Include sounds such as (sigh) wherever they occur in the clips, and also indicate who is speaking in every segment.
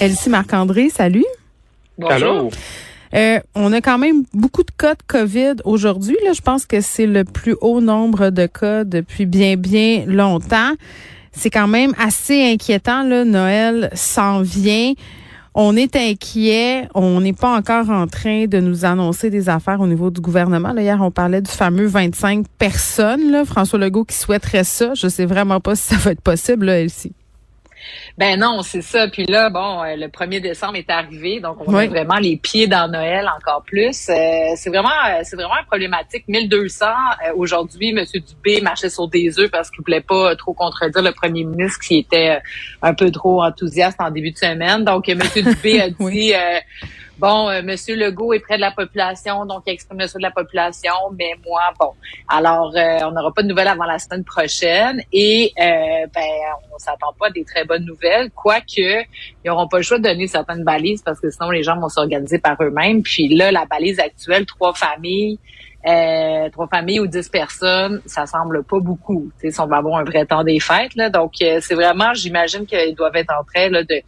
Speaker 1: Elsie Marc-André, salut.
Speaker 2: Allô?
Speaker 1: Euh, on a quand même beaucoup de cas de COVID aujourd'hui. Là, je pense que c'est le plus haut nombre de cas depuis bien, bien longtemps. C'est quand même assez inquiétant. Là. Noël s'en vient. On est inquiet. On n'est pas encore en train de nous annoncer des affaires au niveau du gouvernement. Là, hier, on parlait du fameux 25 personnes. Là. François Legault qui souhaiterait ça. Je sais vraiment pas si ça va être possible, là, Elsie.
Speaker 2: Ben non, c'est ça. Puis là, bon, euh, le 1er décembre est arrivé, donc on a vraiment les pieds dans Noël encore plus. Euh, c'est vraiment, euh, c'est vraiment problématique. 1200 aujourd'hui, Monsieur Dubé marchait sur des œufs parce qu'il voulait pas trop contredire le premier ministre qui était un peu trop enthousiaste en début de semaine. Donc Monsieur Dubé a (laughs) dit bon, euh, Monsieur Legault est près de la population, donc il exprime le souhait de la population, mais moi, bon. Alors, euh, on n'aura pas de nouvelles avant la semaine prochaine et euh, ben, on s'attend pas à des très bonnes nouvelles, quoique ils n'auront pas le choix de donner certaines balises parce que sinon les gens vont s'organiser par eux-mêmes. Puis là, la balise actuelle, trois familles, euh, trois familles ou dix personnes, ça semble pas beaucoup. Tu sais, on va avoir un vrai temps des fêtes, là. Donc, euh, c'est vraiment, j'imagine qu'ils doivent être en train là, de,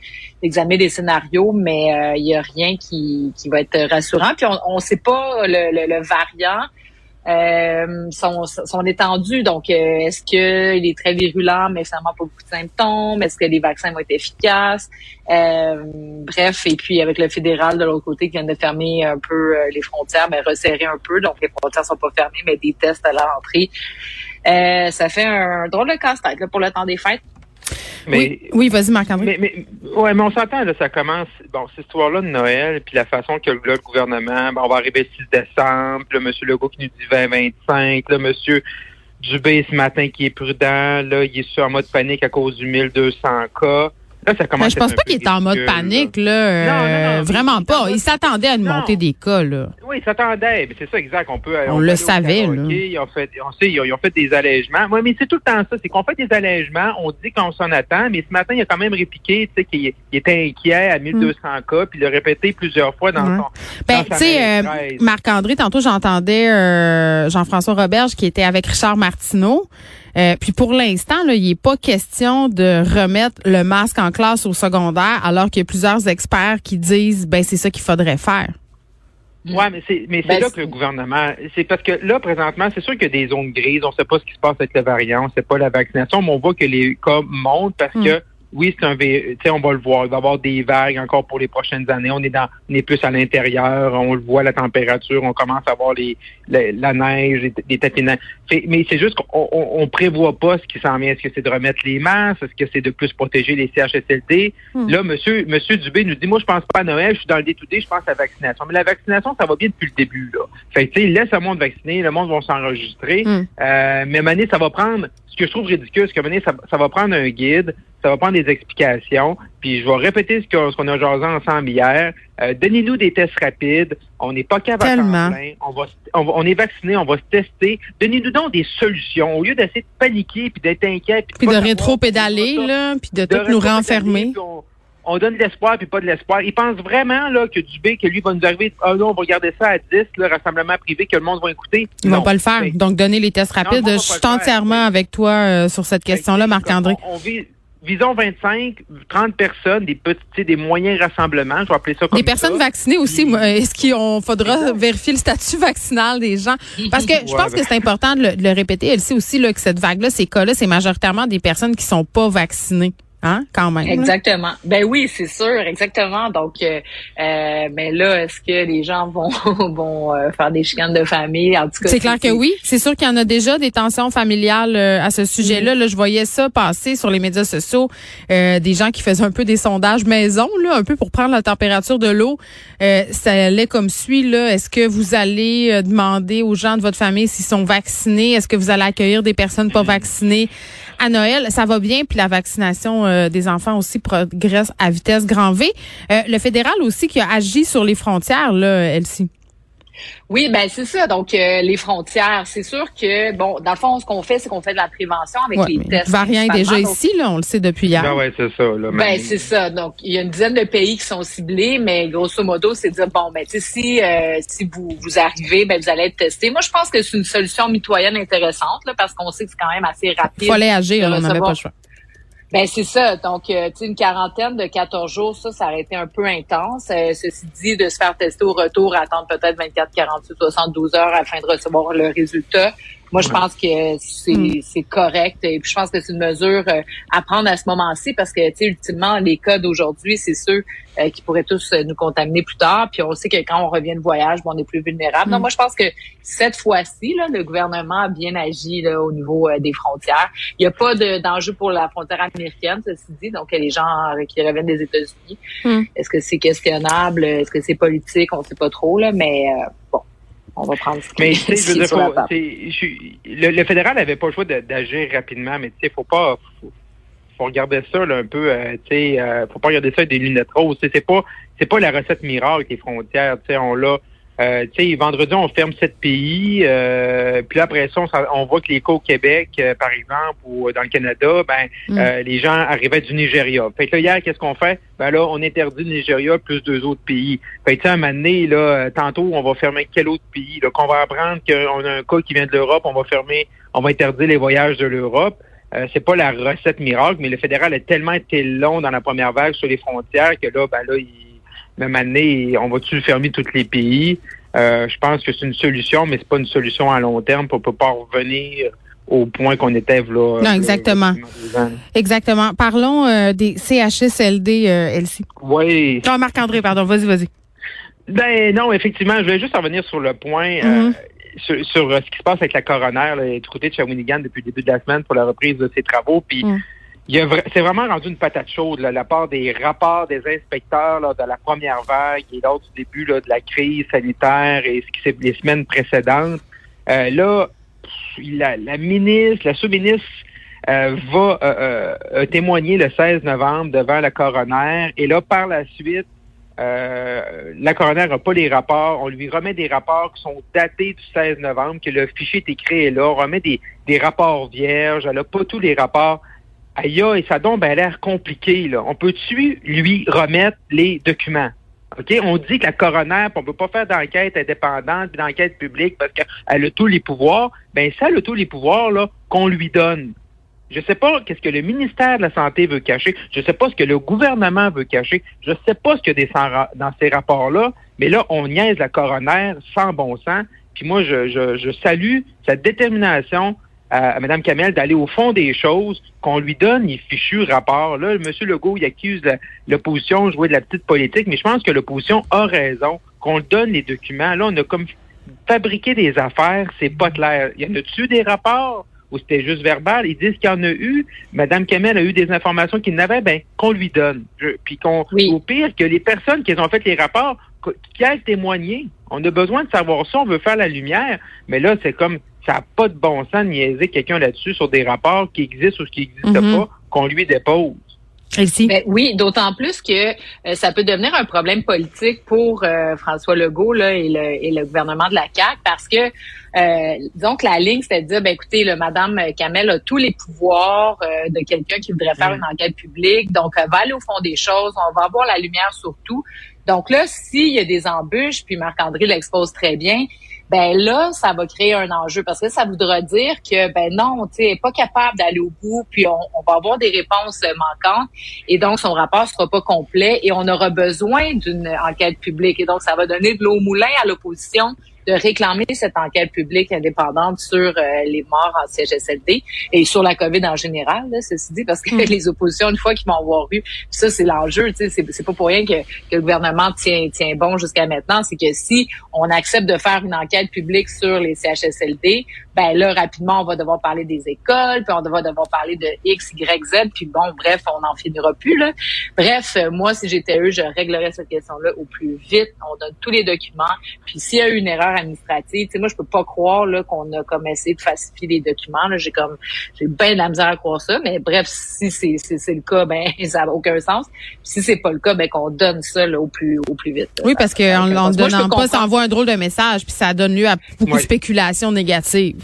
Speaker 2: d'examiner des scénarios, mais euh, il y a rien qui, qui va être rassurant. Puis on ne sait pas le, le, le variant euh, son, son étendue. Donc, euh, est-ce qu'il est très virulent, mais finalement pas beaucoup de symptômes? Est-ce que les vaccins vont être efficaces? Euh, bref, et puis avec le fédéral de l'autre côté qui vient de fermer un peu euh, les frontières, mais resserrer un peu. Donc, les frontières sont pas fermées, mais des tests à l'entrée. Euh, ça fait un drôle de casse-tête pour le temps des fêtes.
Speaker 1: Mais, oui, vas-y, Marc-André.
Speaker 3: Mais, mais, ouais, mais on s'entend, là, ça commence, bon, cette histoire-là de Noël, puis la façon que le gouvernement, bon, on va arriver le 6 décembre, là, M. Legault qui nous dit 2025, là, M. Dubé ce matin qui est prudent, là, il est sur en mode panique à cause du 1200 cas. Là, ça commence
Speaker 1: mais je pense pas qu'il était en mode panique, là.
Speaker 3: Non, non, non,
Speaker 1: vraiment pas. Il s'attendait à une montée des cas, là.
Speaker 3: Oui, il s'attendait. C'est ça, exact. On peut.
Speaker 1: On, le savait, là.
Speaker 3: Ils ont fait, on sait, ils ont, fait des allègements. Oui, mais c'est tout le temps ça. C'est qu'on fait des allègements. On dit qu'on s'en attend, mais ce matin, il a quand même répliqué, tu sais, qu'il était inquiet à 1200 mm. cas, puis il l'a répété plusieurs fois dans son.
Speaker 1: Ben, tu sais, euh, Marc-André, tantôt, j'entendais euh, Jean-François Roberge qui était avec Richard Martineau. Euh, puis pour l'instant, il n'est pas question de remettre le masque en classe au secondaire, alors qu'il y a plusieurs experts qui disent ben c'est ça qu'il faudrait faire.
Speaker 3: Oui, mais c'est mais c'est ben, là que le gouvernement, c'est parce que là, présentement, c'est sûr qu'il y a des zones grises, on ne sait pas ce qui se passe avec le variant, on ne sait pas la vaccination, mais on voit que les cas montent parce mm. que oui, c'est un tu sais, on va le voir, il va y avoir des vagues encore pour les prochaines années. On est dans on est plus à l'intérieur, on le voit la température, on commence à voir les, les la neige, les, neige. Mais c'est juste qu'on on, on, prévoit pas ce qui s'en vient. Est-ce que c'est de remettre les masques? Est-ce que c'est de plus protéger les CHSLD? Hmm. Là, monsieur, monsieur Dubé nous dit, moi, je pense pas à Noël, je suis dans le D2D, je pense à la vaccination. Mais la vaccination, ça va bien depuis le début, là. Fait que, tu sais, laisse le monde vacciner, le monde va s'enregistrer. Hmm. Euh, mais Mané, ça va prendre, ce que je trouve ridicule, c'est que Mané, ça, ça va prendre un guide, ça va prendre des explications. Puis je vais répéter ce qu'on qu a jasé ensemble hier. Euh, Donnez-nous des tests rapides. On n'est pas capable
Speaker 1: Tellement.
Speaker 3: plein. On, va, on, on est vacciné, on va se tester. Donnez-nous donc des solutions au lieu d'essayer de paniquer puis d'être inquiet.
Speaker 1: Puis, de, de rétro-pédaler, là, puis de, de tout nous renfermer.
Speaker 3: On, on, donne de l'espoir puis pas de l'espoir. Ils pensent vraiment là que Dubé, que lui va nous arriver, ah oh non, on va regarder ça à 10, le rassemblement privé, que le monde va écouter.
Speaker 1: Ils
Speaker 3: non.
Speaker 1: vont pas le faire. Donc, donner les tests rapides. Non, je suis entièrement avec toi euh, sur cette question-là, Marc-André.
Speaker 3: On, on vit, visons 25, 30 personnes, des petits, des moyens rassemblements, je vais appeler ça comme
Speaker 1: Des personnes
Speaker 3: ça.
Speaker 1: vaccinées aussi. Est-ce qu'il faudra vérifier le statut vaccinal des gens? Parce que je pense que c'est important de le, de le, répéter. Elle sait aussi là, que cette vague-là, ces cas-là, c'est majoritairement des personnes qui sont pas vaccinées. Hein, quand même.
Speaker 2: Exactement. Ben oui, c'est sûr, exactement. Donc, euh, euh, mais là, est-ce que les gens vont (laughs) vont euh, faire des chicanes de famille? En tout cas,
Speaker 1: c'est clair que oui. C'est sûr qu'il y en a déjà des tensions familiales euh, à ce sujet-là. Là, je voyais ça passer sur les médias sociaux, euh, des gens qui faisaient un peu des sondages maison, là, un peu pour prendre la température de l'eau. Euh, ça allait comme suit. Là, est-ce que vous allez demander aux gens de votre famille s'ils sont vaccinés? Est-ce que vous allez accueillir des personnes pas vaccinées à Noël? Ça va bien, puis la vaccination euh, des enfants aussi progresse à vitesse grand V. Euh, le fédéral aussi qui a agi sur les frontières, là, Elsie.
Speaker 2: Oui, ben c'est ça. Donc euh, les frontières, c'est sûr que bon, dans le fond, ce qu'on fait, c'est qu'on fait de la prévention avec les tests.
Speaker 1: Variant est déjà ici, là, on le sait depuis hier.
Speaker 3: Ben ouais, c'est ça. Là,
Speaker 2: ben c'est ça. Donc il y a une dizaine de pays qui sont ciblés, mais grosso modo, c'est dire bon, ben tu sais, si euh, si vous vous arrivez, ben vous allez être testé. Moi, je pense que c'est une solution mitoyenne intéressante là, parce qu'on sait que c'est quand même assez rapide. Il
Speaker 1: fallait agir, on n'avait pas le choix.
Speaker 2: Ben c'est ça. Donc, euh, une quarantaine de 14 jours, ça, ça aurait été un peu intense. Euh, ceci dit, de se faire tester au retour, attendre peut-être 24, 48, 72 heures afin de recevoir le résultat. Moi, je pense que hmm. c'est correct et puis je pense que c'est une mesure euh, à prendre à ce moment-ci parce que, tu sais, ultimement, les cas d'aujourd'hui, c'est ceux euh, qui pourraient tous euh, nous contaminer plus tard. Puis on sait que quand on revient de voyage, on est plus vulnérable. Non, hmm. moi, je pense que cette fois-ci, là, le gouvernement a bien agi là, au niveau des frontières. Il n'y a pas d'enjeu pour la frontière américaine, ceci dit. Donc, les gens qui reviennent des États-Unis, hmm. est-ce que c'est questionnable? Est-ce que c'est politique? On ne sait pas trop, là, mais bon on va prendre ce Mais tu sais,
Speaker 3: le, le, fédéral n'avait pas le choix d'agir rapidement, mais tu sais, faut pas faut, regarder ça là, un peu, euh, tu sais, euh, faut pas regarder ça avec des lunettes roses. C'est pas c'est pas la recette miracle les frontières, tu sais, on l'a euh, tu sais, vendredi, on ferme sept pays. Euh, puis après ça, on, voit que les cas au Québec, euh, par exemple, ou dans le Canada, ben mm. les gens arrivaient du Nigeria. Fait que là, hier, qu'est-ce qu'on fait? Ben là, on interdit le Nigeria plus deux autres pays. Fait que, à un moment donné, là, tantôt, on va fermer quel autre pays? Donc, on va apprendre qu'on a un cas qui vient de l'Europe, on va fermer, on va interdire les voyages de l'Europe. Euh, c'est pas la recette miracle, mais le fédéral a tellement été long dans la première vague sur les frontières que là, ben là, il même année, on va-tu fermer tous les pays? Euh, je pense que c'est une solution, mais c'est pas une solution à long terme. On peut pas revenir au point qu'on était là.
Speaker 1: Non, exactement. exactement. Parlons euh, des CHSLD, euh, Elsie.
Speaker 3: Oui.
Speaker 1: Non, Marc-André, pardon. Vas-y, vas-y.
Speaker 3: Ben non, effectivement, je vais juste revenir sur le point. Mm-hmm. sur, ce qui se passe avec la coroner là, du côté de Shawinigan depuis le début de la semaine pour la reprise de ses travaux. Puis mm c'est vraiment rendu une patate chaude, là, la part des rapports des inspecteurs là, de la première vague et lors du début là, de la crise sanitaire et ce qui s'est les semaines précédentes. Euh, là, la, la, ministre, la sous-ministre euh, va euh, témoigner le 16 novembre devant la coroner et là, par la suite, la coroner n'a pas les rapports. On lui remet des rapports qui sont datés du 16 novembre, que le fichier est écrit là. On remet des, des rapports vierges. Elle n'a pas tous les rapports aïe, et ça ben, l'air compliqué. Là. On peut-tu lui remettre les documents? OK? On dit que la coroner, on ne peut pas faire d'enquête indépendante, d'enquête publique parce qu'elle a tous les pouvoirs. Ben, ça, elle a tous les pouvoirs là, qu'on lui donne. Je ne sais pas qu'est-ce que le ministère de la Santé veut cacher. Je ne sais pas ce que le gouvernement veut cacher. Je ne sais pas ce qu'il y a dans ces rapports-là. Mais là, on niaise la coroner sans bon sens. Puis moi, je, je, je salue sa détermination à, Mme Kamel d'aller au fond des choses, qu'on lui donne les fichus rapports. Là, M. Legault, il accuse l'opposition de jouer de la petite politique, mais je pense que l'opposition a raison, qu'on donne les documents. Là, on a comme fabriqué des affaires, c'est pas clair. Il y en a-tu des rapports ou c'était juste verbal? Ils disent qu'il y en a eu. Mme Kamel a eu des informations qu'il n'avait, ben, qu'on lui donne. puis qu'on, au pire, que les personnes qui ont fait les rapports, qui aillent témoigner. On a besoin de savoir ça, on veut faire la lumière, mais là, c'est comme ça n'a pas de bon sens de niaiser quelqu'un là-dessus sur des rapports qui existent ou qui n'existent mhm. pas, qu'on lui dépose.
Speaker 2: Ben oui, d'autant plus que euh, ça peut devenir un problème politique pour euh, François Legault là, et, le, gouvernement de la CAQ parce que euh, disons que la ligne, c'est de dire, ben écoutez, le Madame Kamel a tous les pouvoirs euh, de quelqu'un qui voudrait faire mm. une enquête publique, donc elle va aller au fond des choses, on va avoir la lumière sur tout. Donc là, s'il y a des embûches, puis Marc-André l'expose très bien, ben là, ça va créer un enjeu parce que ça voudra dire que ben non, tu sais, pas capable d'aller au bout, puis on, on, va avoir des réponses manquantes. Et donc son rapport sera pas complet et on aura besoin d'une enquête publique. Et donc ça va donner de l'eau au moulin à l'opposition de réclamer cette enquête publique indépendante sur euh, les morts en CHSLD et sur la COVID en général, là, ceci dit, parce que hmm. (laughs) les oppositions, une fois qu'ils vont avoir vu, ça c'est l'enjeu, c'est, c'est pas pour rien que, que, le gouvernement tient, tient bon jusqu'à maintenant, c'est que si on accepte de faire une enquête publique sur les CHSLD, ben là, rapidement, on va devoir parler des écoles, puis on va devoir parler de X, Y, Z, puis bon, bref, on n'en finira plus, là. Bref, moi, si j'étais eux, je réglerais cette question-là au plus vite. On donne tous les documents, puis s'il y a eu une erreur administrative. Tu sais, moi, je peux pas croire là qu'on a comme essayé de falsifier des documents. J'ai comme j'ai bien de la misère à croire ça. Mais bref, si c'est c'est le cas, ben (laughs) ça n'a aucun sens. si c'est pas le cas, ben qu'on donne ça là, au plus au plus vite.
Speaker 1: Oui, parce qu'en en, donnant pas, ça envoie un drôle de message, puis ça donne lieu à beaucoup de spéculations négatives.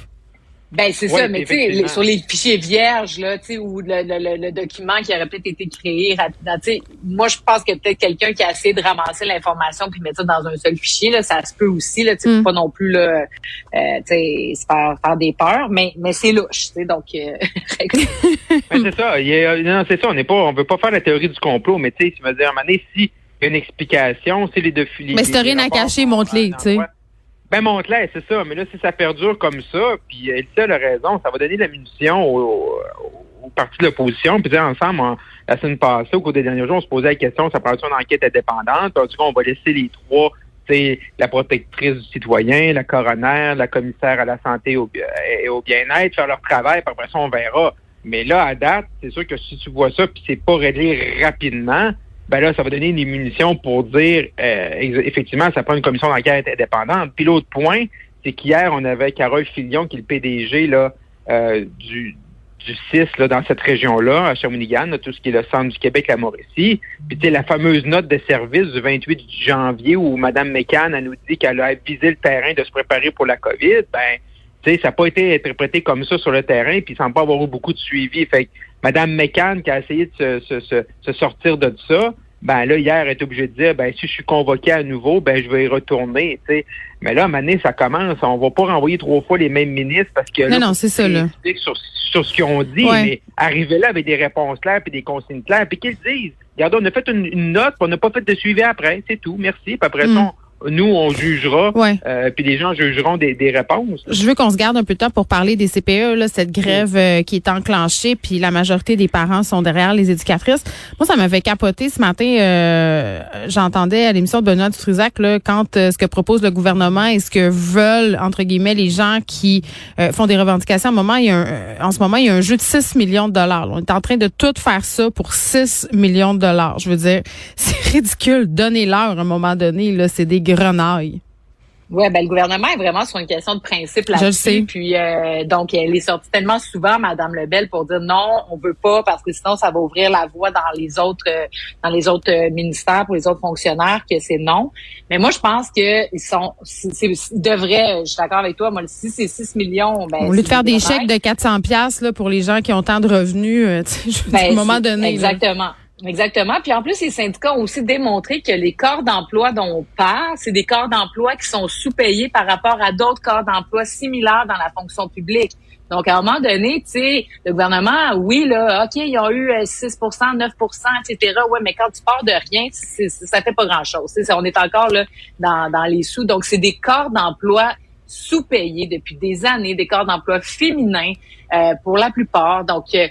Speaker 2: Ben c'est ça, mais tu sais, sur les fichiers vierges là, tu sais, ou le, le, le, document qui aurait peut-être été créé rapidement, tu sais, moi je pense que peut-être quelqu'un qui a essayé de ramasser l'information puis mettre ça dans un seul fichier là, ça se peut aussi là, tu sais, mm. pas non plus là, euh, tu sais, se faire, faire des peurs, mais mais c'est louche, tu sais, donc. Euh, (laughs)
Speaker 3: ben, (laughs) c'est ça, il non c'est ça, on n'est pas, on veut pas faire la théorie du complot, mais tu sais, tu me dire, à un moment donné, si y a une explication, c'est les deux filets.
Speaker 1: Mais si t'as rien à cacher, montre-les, tu sais.
Speaker 3: Ben, montre-la, c'est ça. Mais là, si ça perdure comme ça, puis elle a raison, ça va donner de la munition aux, aux partis de l'opposition. Puis, ensemble, la semaine passée, au cours des derniers jours, on se posait la question, ça parle une enquête indépendante? Puis, on va laisser les trois, c'est la protectrice du citoyen, la coroner, la commissaire à la santé et au bien-être faire leur travail. Puis après ça, on verra. Mais là, à date, c'est sûr que si tu vois ça, puis c'est pas réglé rapidement, ben là, ça va donner des munitions pour dire euh, effectivement, ça prend une commission d'enquête indépendante. Puis l'autre point, c'est qu'hier, on avait Carole Filion, qui est le PDG là, euh, du, du 6 là, dans cette région-là, à Shawinigan, tout ce qui est le centre du Québec, la Mauricie. Puis tu sais, la fameuse note de service du 28 janvier où Mme McCann nous dit qu'elle a visé le terrain de se préparer pour la COVID, ben tu sais, ça n'a pas été interprété comme ça sur le terrain, puis il semble pas avoir eu beaucoup de suivi. Fait que Mme McCann qui a essayé de se, se, se sortir de ça, ben là, hier, elle est obligée de dire, ben si je suis convoqué à nouveau, ben je vais y retourner, tu sais. Mais là, à ça commence. On va pas renvoyer trois fois les mêmes ministres parce que
Speaker 1: non, non, c'est ça, là.
Speaker 3: Sur, sur ce qu'ils ont dit, mais arriver là avec des réponses claires puis des consignes claires, puis qu'ils disent. Regardez, on a fait une, note, puis on n'a pas fait de suivi après, c'est tout, merci. Puis après ça, nous, on jugera, euh, puis les gens jugeront des, réponses.
Speaker 1: Je veux qu'on se garde un peu de temps pour parler des CPE, là, cette grève euh, qui est enclenchée, puis la majorité des parents sont derrière les éducatrices. Moi, ça m'avait capoté ce matin. Euh, j'entendais à l'émission de Benoît Dutrisac là, quand ce que propose le gouvernement et ce que veulent entre guillemets les gens qui font des revendications. En, moment, il y a en ce moment, il y a un jeu de 6 millions de dollars. On est en train de tout faire ça pour 6 millions de dollars. Je veux dire, (laughs) c'est ridicule. Donnez-leur à un moment donné. Là, c'est des grenaille.
Speaker 2: Oui, ben le gouvernement est vraiment sur une question de principe là-dessus. Puis euh, donc elle est sortie tellement souvent, Madame Lebel, pour dire non, on veut pas parce que sinon ça va ouvrir la voie dans les autres euh, dans les autres euh, ministères pour les autres fonctionnaires que c'est non. Mais moi je pense que ils sont ils devraient, je suis d'accord avec toi, moi si c'est 6 millions, ben
Speaker 1: au lieu de faire des chèques de 400 pièces là pour les gens qui ont tant de revenus, (laughs) sais, ben, à un moment donné.
Speaker 2: Exactement. Exactement. Puis en plus, les syndicats ont aussi démontré que les corps d'emploi dont on parle, c'est des corps d'emploi qui sont sous-payés par rapport à d'autres corps d'emploi similaires dans la fonction publique. Donc, à un moment donné, tu sais, le gouvernement, oui, là, OK, ils ont eu 6 euh, 9 etc. Ouais, mais quand tu pars de rien, ça fait pas grand-chose. On est encore là dans, dans les sous. Donc, c'est des corps d'emploi sous-payés depuis des années, des corps d'emploi féminins euh, pour la plupart. Donc, euh,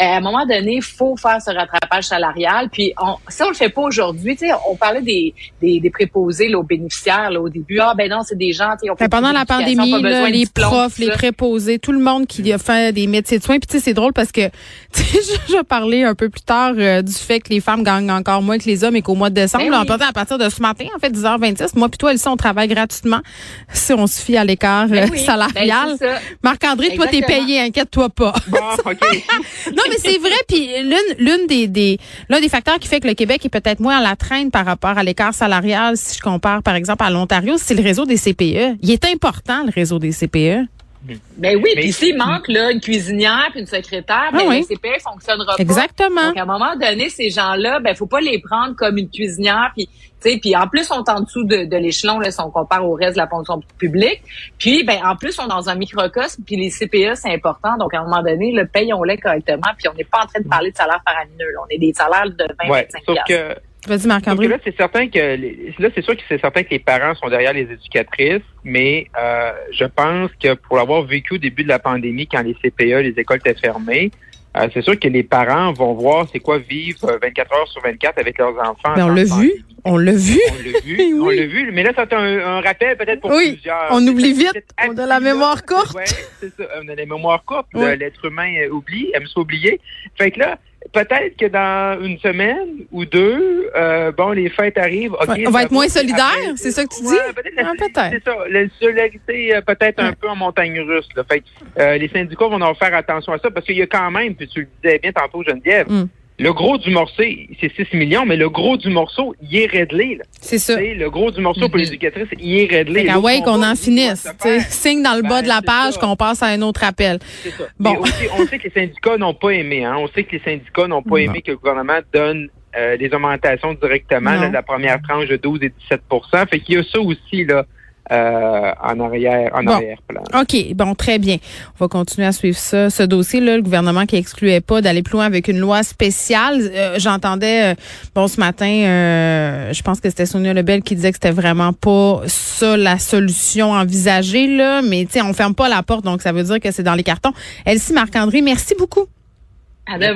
Speaker 2: à un moment donné, il faut faire ce rattrapage salarial. Puis on, si on le fait pas aujourd'hui, tu sais, on parlait des, des, des préposés là, aux bénéficiaires là, au début. Ah ben non, c'est des gens.
Speaker 1: On fait pendant la pandémie, là, les profs, les préposés, tout le monde qui a fait des métiers de soins. Puis tu sais, c'est drôle parce que (laughs) tu sais, je, parlais un peu plus tard euh, du fait que les femmes gagnent encore moins que les hommes et qu'au mois de décembre, ben on à partir de ce matin, en fait, 10h26, moi puis toi, Elsie, on travaille gratuitement (laughs) si on se fie à l'écart ben euh, salarial. Ben Marc-André, toi, t'es payé, inquiète-toi pas.
Speaker 3: Bon, OK. (laughs)
Speaker 1: non, mais c'est vrai. Puis l'une, des, l'un des facteurs qui fait que le Québec est peut-être moins à la traîne par rapport à l'écart salarial, si je compare par exemple à l'Ontario, c'est le réseau des CPE. Il est important le réseau des CPE.
Speaker 2: Ben oui, puis s'il manque là, une cuisinière puis une secrétaire, ah ben, le CPE fonctionnera
Speaker 1: pas. Exactement.
Speaker 2: Donc à un moment donné, ces gens-là, ben faut pas les prendre comme une cuisinière puis tu sais, puis en plus on est en dessous de, de l'échelon là, si on compare au reste de la fonction publique. Puis ben en plus on est dans un microcosme puis les CPE c'est important. Donc à un moment donné, le payons-les correctement puis on n'est pas en train de parler de salaire faramineux. On est des salaires de 20 ouais, 25
Speaker 1: Vas-y, Marc-André.
Speaker 3: Là, c'est certain que là, c'est sûr que c'est certain que les parents sont derrière les éducatrices, mais euh, je pense que pour l'avoir vécu au début de la pandémie, quand les CPE, les écoles étaient fermées, euh, c'est sûr que les parents vont voir c'est quoi vivre 24 heures sur 24 avec leurs enfants.
Speaker 1: Mais on l'a vu. On l'a vu.
Speaker 3: On l'a vu. On l'a vu. Mais là, c'est un, rappel peut-être pour
Speaker 1: oui.
Speaker 3: plusieurs.
Speaker 1: On oublie vite. On a la mémoire courte.
Speaker 3: Oui, c'est ça. On a la mémoire courte. L'être humain oublie, aime s'oublier. Fait que là, peut-être que dans une semaine ou deux, euh, bon, les fêtes arrivent.
Speaker 1: on va être moins solidaire, c'est ça que tu dis?
Speaker 3: peut-être. Ah, c'est ça. La solidarité, euh, peut-être un peu en montagne russe. Fait euh, les syndicats vont en faire attention à ça parce qu'il y a quand même, puis tu le disais bien tantôt, Geneviève, mm. Le gros du morceau, c'est 6 millions, mais le gros du morceau, il est réglé.
Speaker 1: C'est ça.
Speaker 3: le gros du morceau pour les éducatrices, il est réglé.
Speaker 1: Ah ouais, qu'on en finisse. Signe dans le bas de la ben, page qu'on passe à un autre appel.
Speaker 3: Ça. Bon. on sait que les syndicats n'ont pas aimé. Hein. On sait que les syndicats n'ont pas aimé que le gouvernement donne euh, les augmentations directement, la première tranche de 12 et 17% Fait qu'il y a ça aussi, là. Euh, en arrière, en arrière-plan.
Speaker 1: OK, bon, très bien. On va continuer à suivre ça. Ce dossier-là, le gouvernement qui excluait pas d'aller plus loin avec une loi spéciale. Euh, j'entendais, euh, bon, ce matin, je pense que c'était Sonia Lebel qui disait que c'était vraiment pas ça la solution envisagée, là. Mais, tu sais, on ferme pas la porte, donc ça veut dire que c'est dans les cartons. Elsie Marc-André, merci beaucoup.
Speaker 2: À demain.